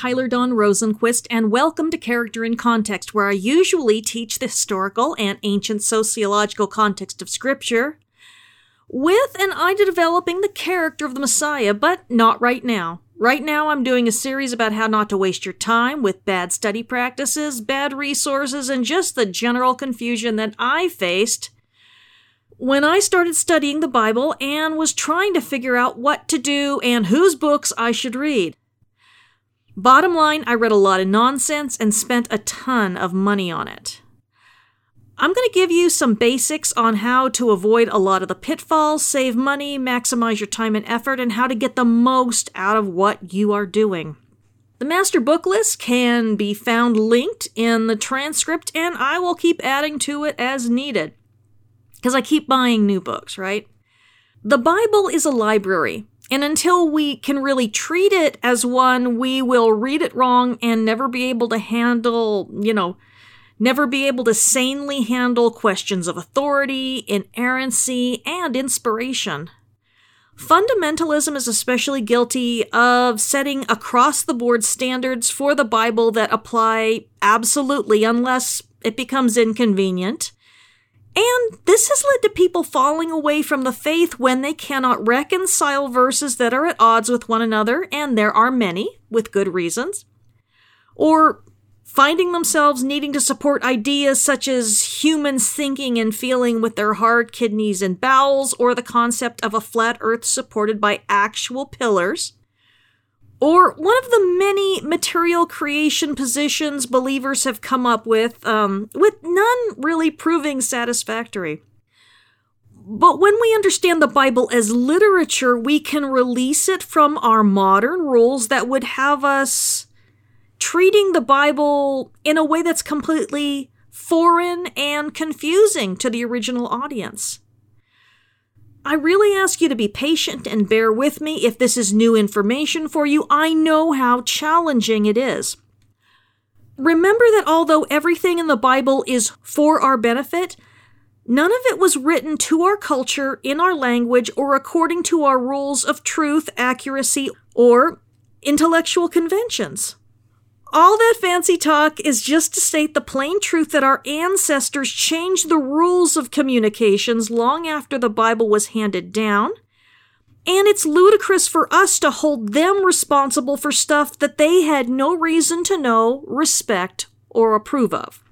Tyler Dawn Rosenquist, and welcome to Character in Context, where I usually teach the historical and ancient sociological context of Scripture, with an eye to developing the character of the Messiah, but not right now. Right now, I'm doing a series about how not to waste your time with bad study practices, bad resources, and just the general confusion that I faced when I started studying the Bible and was trying to figure out what to do and whose books I should read. Bottom line, I read a lot of nonsense and spent a ton of money on it. I'm going to give you some basics on how to avoid a lot of the pitfalls, save money, maximize your time and effort, and how to get the most out of what you are doing. The master book list can be found linked in the transcript, and I will keep adding to it as needed. Because I keep buying new books, right? The Bible is a library. And until we can really treat it as one, we will read it wrong and never be able to handle, you know, never be able to sanely handle questions of authority, inerrancy, and inspiration. Fundamentalism is especially guilty of setting across the board standards for the Bible that apply absolutely unless it becomes inconvenient and this has led to people falling away from the faith when they cannot reconcile verses that are at odds with one another, and there are many, with good reasons. Or finding themselves needing to support ideas such as humans thinking and feeling with their heart, kidneys, and bowels, or the concept of a flat earth supported by actual pillars or one of the many material creation positions believers have come up with, um, with none really proving satisfactory. But when we understand the Bible as literature, we can release it from our modern rules that would have us treating the Bible in a way that's completely foreign and confusing to the original audience. I really ask you to be patient and bear with me if this is new information for you. I know how challenging it is. Remember that although everything in the Bible is for our benefit, none of it was written to our culture, in our language, or according to our rules of truth, accuracy, or intellectual conventions. All that fancy talk is just to state the plain truth that our ancestors changed the rules of communications long after the Bible was handed down. And it's ludicrous for us to hold them responsible for stuff that they had no reason to know, respect, or approve of.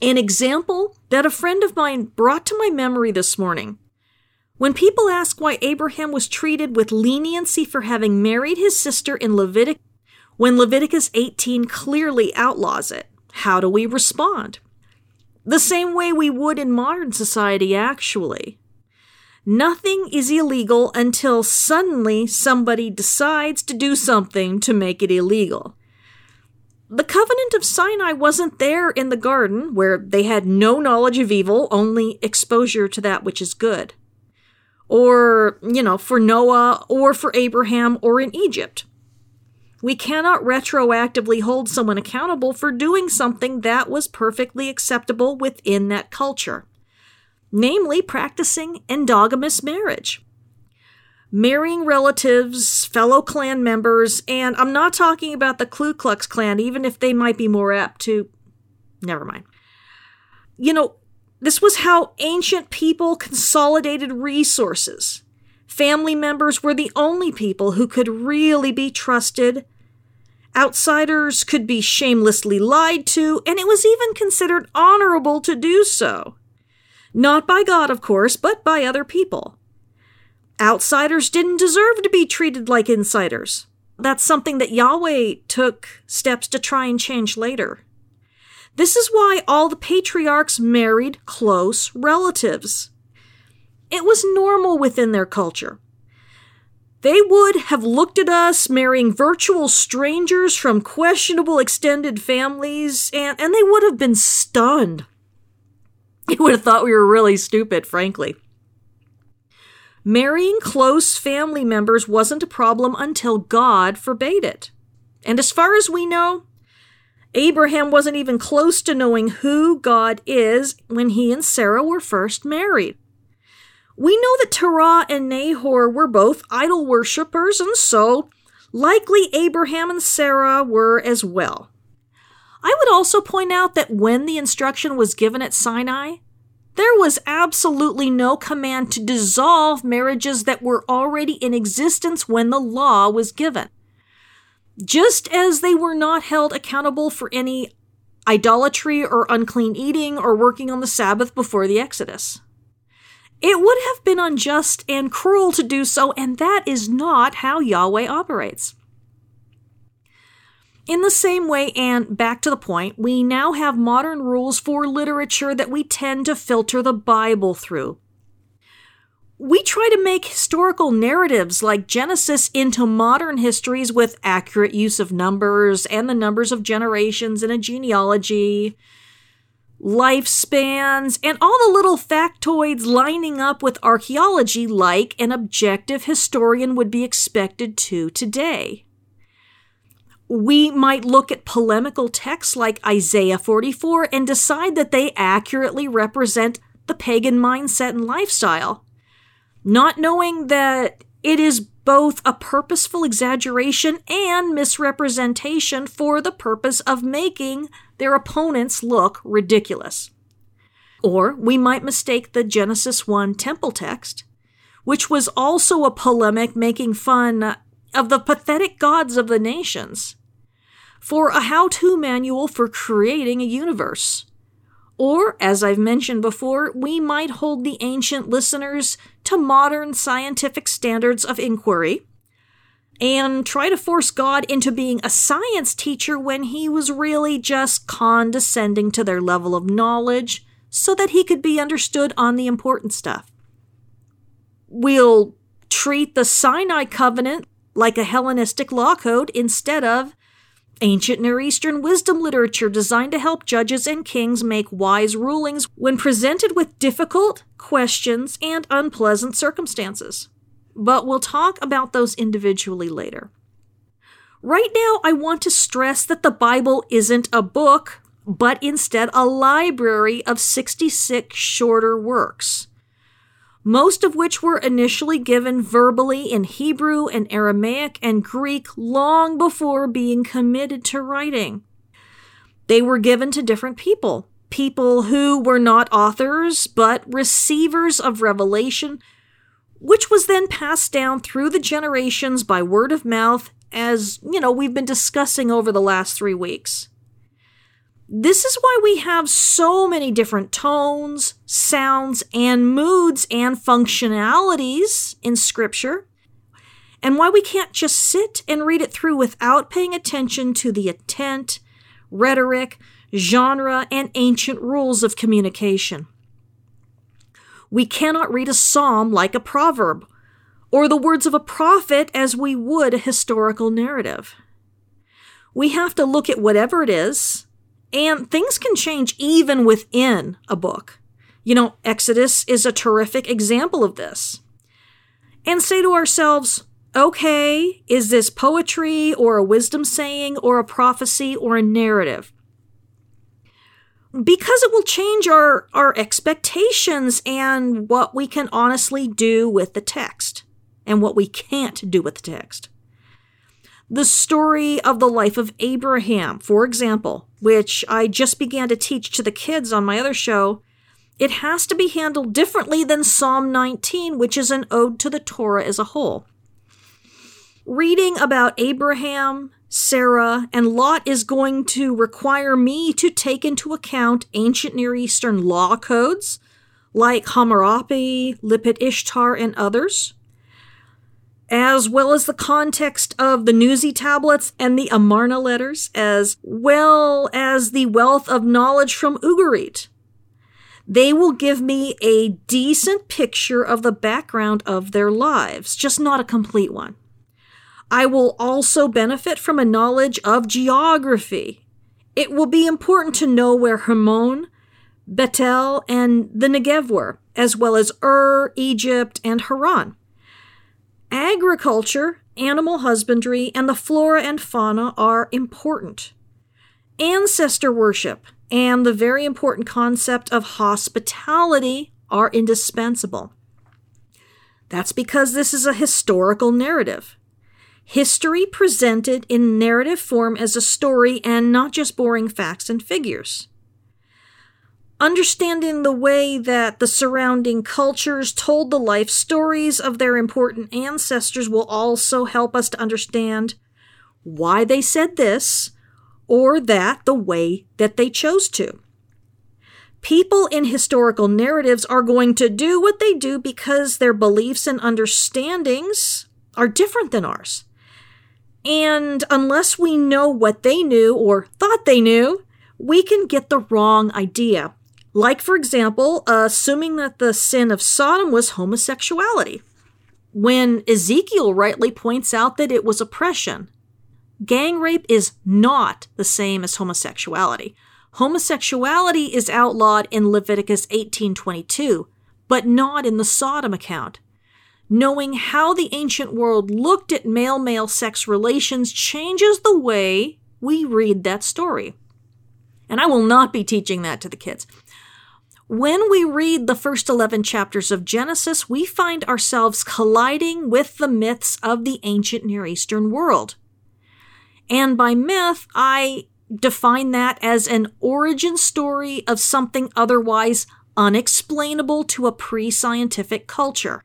An example that a friend of mine brought to my memory this morning. When people ask why Abraham was treated with leniency for having married his sister in Leviticus when Leviticus 18 clearly outlaws it? How do we respond? The same way we would in modern society, actually. Nothing is illegal until suddenly somebody decides to do something to make it illegal. The covenant of Sinai wasn't there in the garden, where they had no knowledge of evil, only exposure to that which is good. Or, you know, for Noah, or for Abraham, or in Egypt. We cannot retroactively hold someone accountable for doing something that was perfectly acceptable within that culture, namely practicing endogamous marriage. Marrying relatives, fellow clan members, and I'm not talking about the Ku Klux Klan, even if they might be more apt to. Never mind. You know, this was how ancient people consolidated resources. Family members were the only people who could really be trusted Outsiders could be shamelessly lied to, and it was even considered honorable to do so. Not by God, of course, but by other people. Outsiders didn't deserve to be treated like insiders. That's something that Yahweh took steps to try and change later. This is why all the patriarchs married close relatives. It was normal within their culture. They would have looked at us marrying virtual strangers from questionable extended families, and, and they would have been stunned. They would have thought we were really stupid, frankly. Marrying close family members wasn't a problem until God forbade it. And as far as we know, Abraham wasn't even close to knowing who God is when he and Sarah were first married. We know that Terah and Nahor were both idol worshippers, and so Likely Abraham and Sarah were as well. I would also point out that when the instruction was given at Sinai, there was absolutely no command to dissolve marriages that were already in existence when the law was given. Just as they were not held accountable for any idolatry or unclean eating or working on the Sabbath before the Exodus. It would have been unjust and cruel to do so, and that is not how Yahweh operates. In the same way, and back to the point, we now have modern rules for literature that we tend to filter the Bible through. We try to make historical narratives like Genesis into modern histories with accurate use of numbers and the numbers of generations in a genealogy, lifespans, and all the little factoids lining up with archaeology like an objective historian would be expected to today. We might look at polemical texts like Isaiah 44 and decide that they accurately represent the pagan mindset and lifestyle, not knowing that it is both a purposeful exaggeration and misrepresentation for the purpose of making their opponents look ridiculous. Or we might mistake the Genesis 1 temple text, which was also a polemic making fun of the pathetic gods of the nations for a how to manual for creating a universe. Or, as I've mentioned before, we might hold the ancient listeners to modern scientific standards of inquiry and try to force God into being a science teacher when he was really just condescending to their level of knowledge so that he could be understood on the important stuff. We'll treat the Sinai covenant like a Hellenistic law code instead of ancient Near Eastern wisdom literature designed to help judges and kings make wise rulings when presented with difficult questions and unpleasant circumstances. But we'll talk about those individually later. Right now, I want to stress that the Bible isn't a book, but instead a library of 66 shorter works most of which were initially given verbally in Hebrew and Aramaic and Greek long before being committed to writing. They were given to different people, people who were not authors but receivers of revelation, which was then passed down through the generations by word of mouth, as, you know, we've been discussing over the last three weeks. This is why we have so many different tones, sounds, and moods and functionalities in Scripture, and why we can't just sit and read it through without paying attention to the intent, rhetoric, genre, and ancient rules of communication. We cannot read a psalm like a proverb, or the words of a prophet as we would a historical narrative. We have to look at whatever it is and things can change even within a book. You know, Exodus is a terrific example of this. And say to ourselves, okay, is this poetry or a wisdom saying or a prophecy or a narrative? Because it will change our, our expectations and what we can honestly do with the text and what we can't do with the text the story of the life of Abraham, for example, which I just began to teach to the kids on my other show, it has to be handled differently than Psalm 19, which is an ode to the Torah as a whole. Reading about Abraham, Sarah, and Lot is going to require me to take into account ancient Near Eastern law codes like Hammurabi, Lipit Ishtar, and others as well as the context of the Nuzi tablets and the Amarna letters, as well as the wealth of knowledge from Ugarit. They will give me a decent picture of the background of their lives, just not a complete one. I will also benefit from a knowledge of geography. It will be important to know where Hebron, Bethel, and the Negev were, as well as Ur, Egypt, and Haran. Agriculture, animal husbandry, and the flora and fauna are important. Ancestor worship and the very important concept of hospitality are indispensable. That's because this is a historical narrative. History presented in narrative form as a story and not just boring facts and figures. Understanding the way that the surrounding cultures told the life stories of their important ancestors will also help us to understand why they said this or that the way that they chose to. People in historical narratives are going to do what they do because their beliefs and understandings are different than ours. And unless we know what they knew or thought they knew, we can get the wrong idea. Like, for example, uh, assuming that the sin of Sodom was homosexuality, when Ezekiel rightly points out that it was oppression. Gang rape is not the same as homosexuality. Homosexuality is outlawed in Leviticus 18:22, but not in the Sodom account. Knowing how the ancient world looked at male-male sex relations changes the way we read that story. And I will not be teaching that to the kids. When we read the first 11 chapters of Genesis, we find ourselves colliding with the myths of the ancient Near Eastern world. And by myth, I define that as an origin story of something otherwise unexplainable to a pre scientific culture.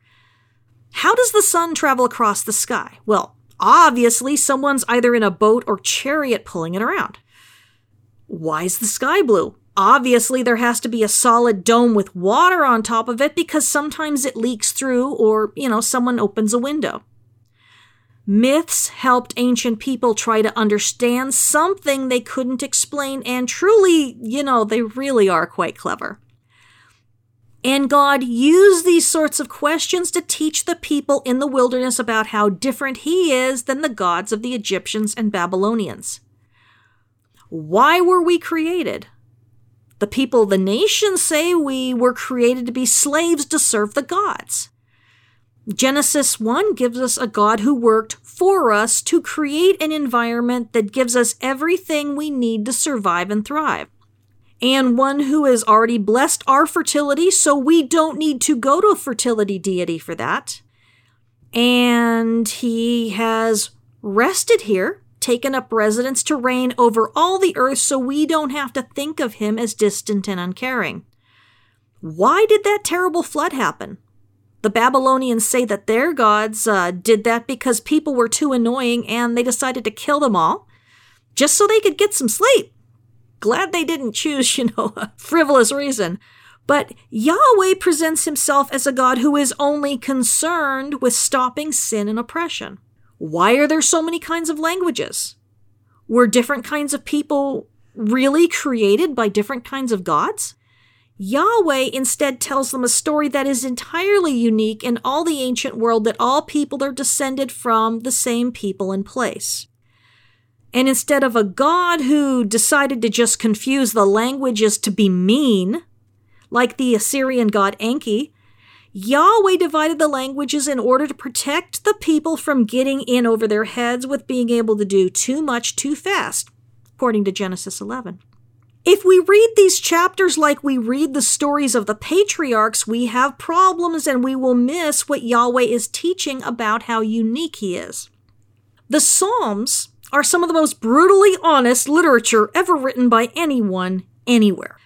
How does the sun travel across the sky? Well, obviously, someone's either in a boat or chariot pulling it around. Why is the sky blue? Obviously, there has to be a solid dome with water on top of it because sometimes it leaks through or, you know, someone opens a window. Myths helped ancient people try to understand something they couldn't explain, and truly, you know, they really are quite clever. And God used these sorts of questions to teach the people in the wilderness about how different He is than the gods of the Egyptians and Babylonians. Why were we created? The people of the nations say we were created to be slaves to serve the gods. Genesis 1 gives us a God who worked for us to create an environment that gives us everything we need to survive and thrive. And one who has already blessed our fertility, so we don't need to go to a fertility deity for that. And he has rested here, taken up residence to reign over all the earth, so we don't have to think of him as distant and uncaring. Why did that terrible flood happen? The Babylonians say that their gods uh, did that because people were too annoying and they decided to kill them all just so they could get some sleep. Glad they didn't choose, you know, a frivolous reason. But Yahweh presents himself as a God who is only concerned with stopping sin and oppression. Why are there so many kinds of languages? Were different kinds of people really created by different kinds of gods? Yahweh instead tells them a story that is entirely unique in all the ancient world that all people are descended from the same people and place. And instead of a God who decided to just confuse the languages to be mean, like the Assyrian god Enki, Yahweh divided the languages in order to protect the people from getting in over their heads with being able to do too much too fast, according to Genesis 11. If we read these chapters like we read the stories of the patriarchs, we have problems and we will miss what Yahweh is teaching about how unique He is. The Psalms are some of the most brutally honest literature ever written by anyone, anywhere.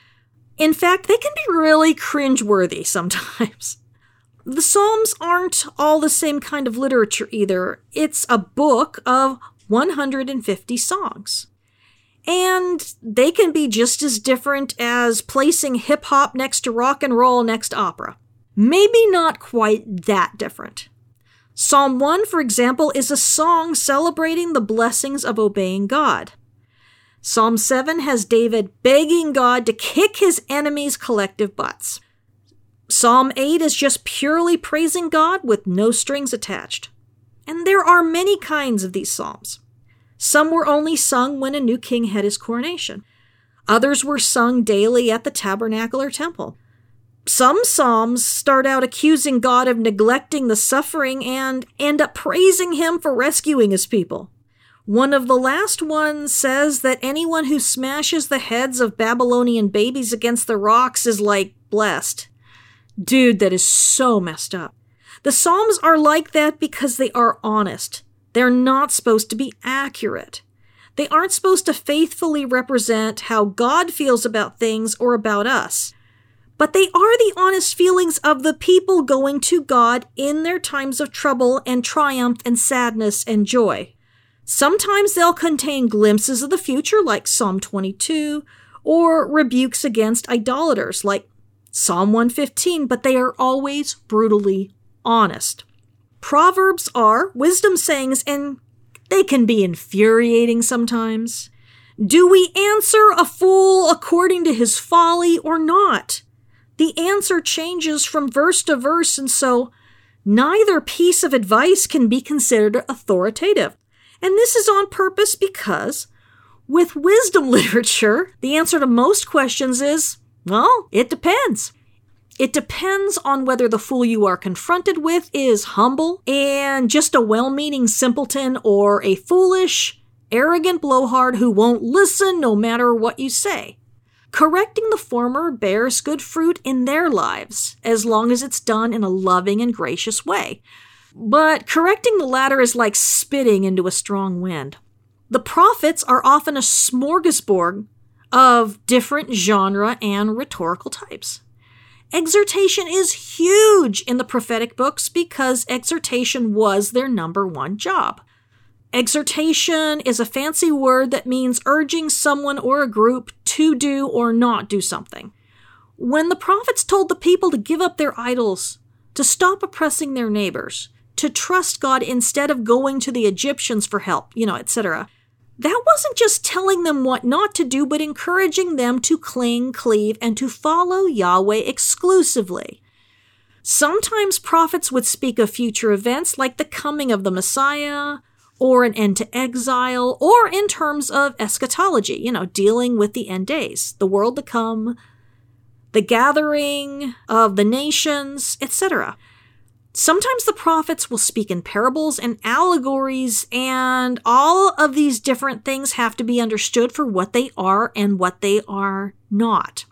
In fact, they can be really cringeworthy sometimes. The Psalms aren't all the same kind of literature either. It's a book of 150 songs. And they can be just as different as placing hip hop next to rock and roll next to opera. Maybe not quite that different. Psalm 1, for example, is a song celebrating the blessings of obeying God. Psalm 7 has David begging God to kick his enemies' collective butts. Psalm 8 is just purely praising God with no strings attached. And there are many kinds of these psalms. Some were only sung when a new king had his coronation. Others were sung daily at the tabernacle or temple. Some psalms start out accusing God of neglecting the suffering and end up praising him for rescuing his people. One of the last ones says that anyone who smashes the heads of Babylonian babies against the rocks is like blessed. Dude, that is so messed up. The Psalms are like that because they are honest. They're not supposed to be accurate. They aren't supposed to faithfully represent how God feels about things or about us. But they are the honest feelings of the people going to God in their times of trouble and triumph and sadness and joy. Sometimes they'll contain glimpses of the future, like Psalm 22, or rebukes against idolaters, like Psalm 115, but they are always brutally honest. Proverbs are wisdom sayings and they can be infuriating sometimes. Do we answer a fool according to his folly or not? The answer changes from verse to verse, and so neither piece of advice can be considered authoritative. And this is on purpose because with wisdom literature, the answer to most questions is, well, it depends. It depends on whether the fool you are confronted with is humble and just a well meaning simpleton or a foolish, arrogant blowhard who won't listen no matter what you say. Correcting the former bears good fruit in their lives, as long as it's done in a loving and gracious way. But correcting the latter is like spitting into a strong wind. The prophets are often a smorgasbord of different genre and rhetorical types. Exhortation is huge in the prophetic books because exhortation was their number one job. Exhortation is a fancy word that means urging someone or a group to do or not do something. When the prophets told the people to give up their idols, to stop oppressing their neighbors, to trust God instead of going to the Egyptians for help, you know, etc., that wasn't just telling them what not to do, but encouraging them to cling, cleave, and to follow Yahweh exclusively. Sometimes prophets would speak of future events like the coming of the Messiah, or an end to exile, or in terms of eschatology, you know, dealing with the end days, the world to come, the gathering of the nations, etc. Sometimes the prophets will speak in parables and allegories, and all of these different things have to be understood for what they are and what they are not.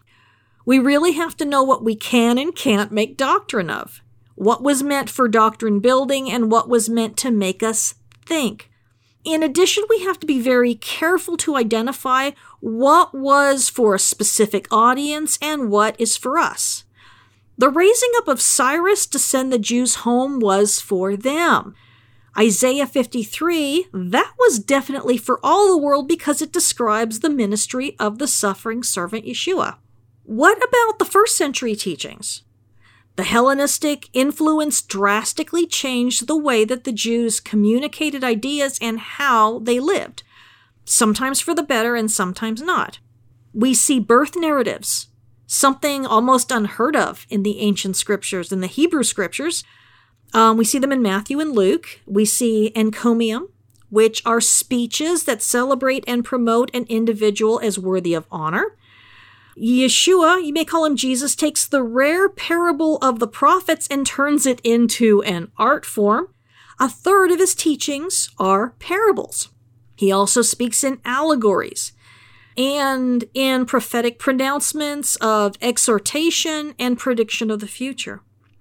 We really have to know what we can and can't make doctrine of, what was meant for doctrine building, and what was meant to make us think. In addition, we have to be very careful to identify what was for a specific audience and what is for us. The raising up of Cyrus to send the Jews home was for them. Isaiah 53, that was definitely for all the world because it describes the ministry of the suffering servant Yeshua. What about the first century teachings? The Hellenistic influence drastically changed the way that the Jews communicated ideas and how they lived, sometimes for the better and sometimes not. We see birth narratives, something almost unheard of in the ancient scriptures, in the Hebrew scriptures. Um, we see them in Matthew and Luke. We see encomium, which are speeches that celebrate and promote an individual as worthy of honor. Yeshua, you may call him Jesus, takes the rare parable of the prophets and turns it into an art form. A third of his teachings are parables. He also speaks in allegories and in prophetic pronouncements of exhortation and prediction of the future.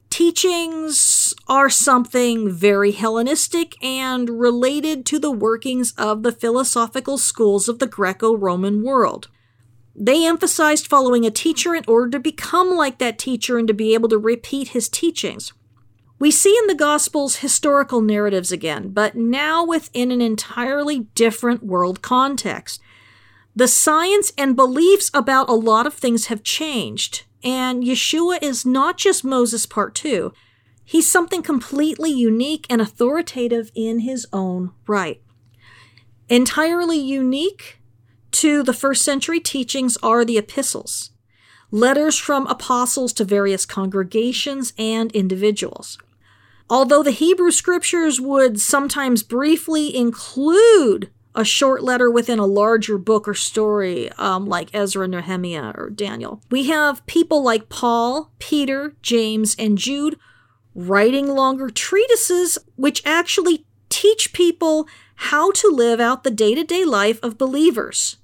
Teachings are something very Hellenistic and related to the workings of the philosophical schools of the Greco Roman world. They emphasized following a teacher in order to become like that teacher and to be able to repeat his teachings. We see in the Gospels historical narratives again, but now within an entirely different world context. The science and beliefs about a lot of things have changed, and Yeshua is not just Moses Part 2. He's something completely unique and authoritative in his own right. Entirely unique to the first century teachings are the epistles, letters from apostles to various congregations and individuals. Although the Hebrew scriptures would sometimes briefly include a short letter within a larger book or story, um, like Ezra, Nehemiah, or Daniel, we have people like Paul, Peter, James, and Jude writing longer treatises which actually teach people how to live out the day to day life of believers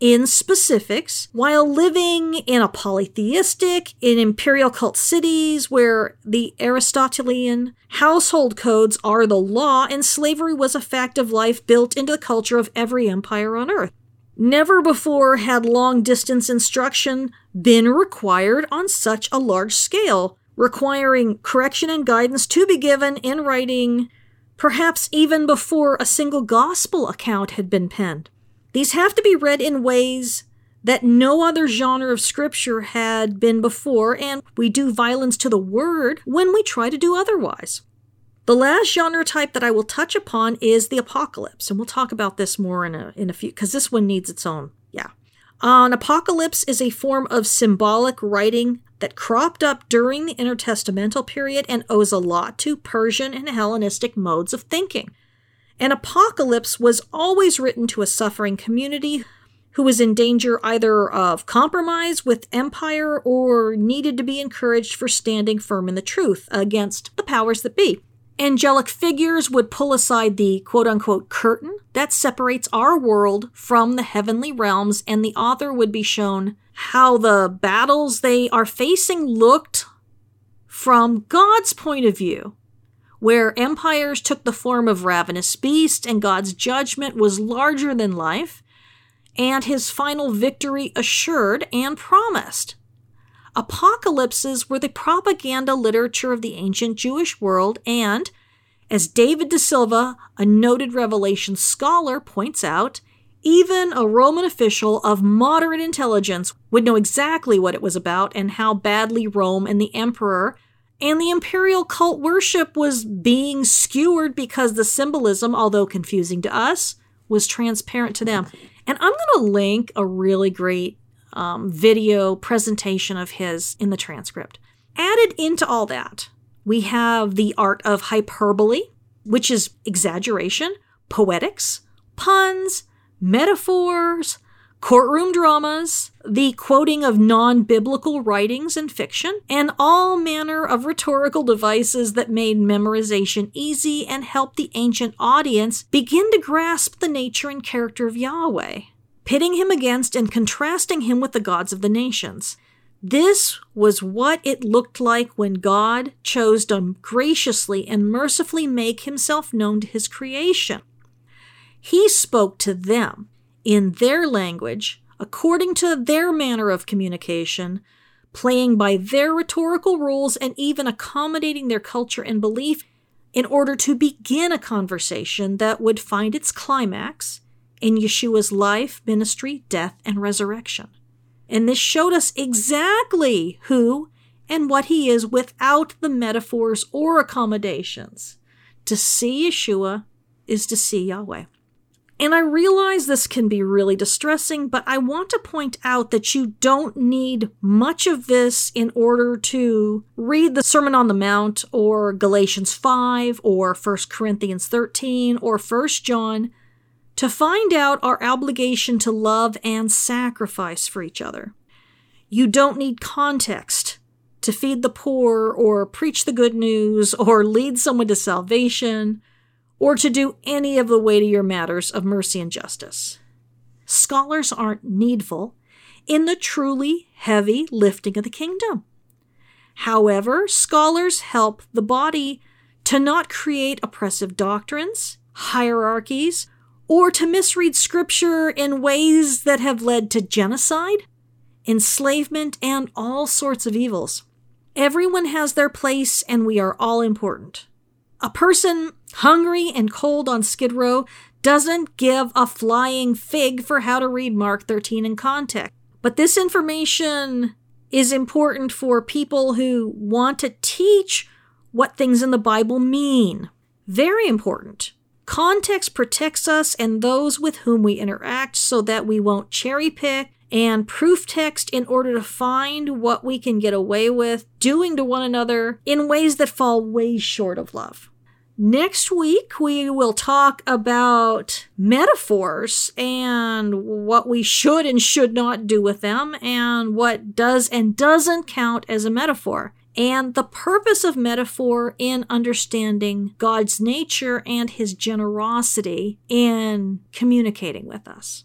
in specifics while living in a polytheistic, in imperial cult cities where the Aristotelian household codes are the law and slavery was a fact of life built into the culture of every empire on earth. Never before had long distance instruction been required on such a large scale, requiring correction and guidance to be given in writing, perhaps even before a single gospel account had been penned. These have to be read in ways that no other genre of scripture had been before, and we do violence to the word when we try to do otherwise. The last genre type that I will touch upon is the apocalypse, and we'll talk about this more in a, in a few, because this one needs its own. Yeah. An apocalypse is a form of symbolic writing that cropped up during the intertestamental period and owes a lot to Persian and Hellenistic modes of thinking. An apocalypse was always written to a suffering community who was in danger either of compromise with empire or needed to be encouraged for standing firm in the truth against the powers that be. Angelic figures would pull aside the quote unquote curtain that separates our world from the heavenly realms, and the author would be shown how the battles they are facing looked from God's point of view where empires took the form of ravenous beasts and God's judgment was larger than life, and his final victory assured and promised. Apocalypses were the propaganda literature of the ancient Jewish world, and, as David de Silva, a noted Revelation scholar, points out, even a Roman official of moderate intelligence would know exactly what it was about and how badly Rome and the emperor and the imperial cult worship was being skewered because the symbolism, although confusing to us, was transparent to them. And I'm going to link a really great um, video presentation of his in the transcript. Added into all that, we have the art of hyperbole, which is exaggeration, poetics, puns, metaphors, courtroom dramas, the quoting of non biblical writings and fiction, and all manner of rhetorical devices that made memorization easy and helped the ancient audience begin to grasp the nature and character of Yahweh, pitting him against and contrasting him with the gods of the nations. This was what it looked like when God chose to graciously and mercifully make himself known to his creation. He spoke to them in their language, according to their manner of communication, playing by their rhetorical rules and even accommodating their culture and belief in order to begin a conversation that would find its climax in Yeshua's life, ministry, death, and resurrection. And this showed us exactly who and what he is without the metaphors or accommodations. To see Yeshua is to see Yahweh. And I realize this can be really distressing, but I want to point out that you don't need much of this in order to read the Sermon on the Mount or Galatians 5 or 1 Corinthians 13 or 1 John to find out our obligation to love and sacrifice for each other. You don't need context to feed the poor or preach the good news or lead someone to salvation or to do any of the weightier matters of mercy and justice. Scholars aren't needful in the truly heavy lifting of the kingdom. However, scholars help the body to not create oppressive doctrines, hierarchies, or to misread scripture in ways that have led to genocide, enslavement, and all sorts of evils. Everyone has their place, and we are all important. A person hungry and cold on Skid Row doesn't give a flying fig for how to read Mark 13 in context. But this information is important for people who want to teach what things in the Bible mean. Very important. Context protects us and those with whom we interact so that we won't cherry pick and proof text in order to find what we can get away with doing to one another in ways that fall way short of love. Next week, we will talk about metaphors and what we should and should not do with them, and what does and doesn't count as a metaphor, and the purpose of metaphor in understanding God's nature and his generosity in communicating with us.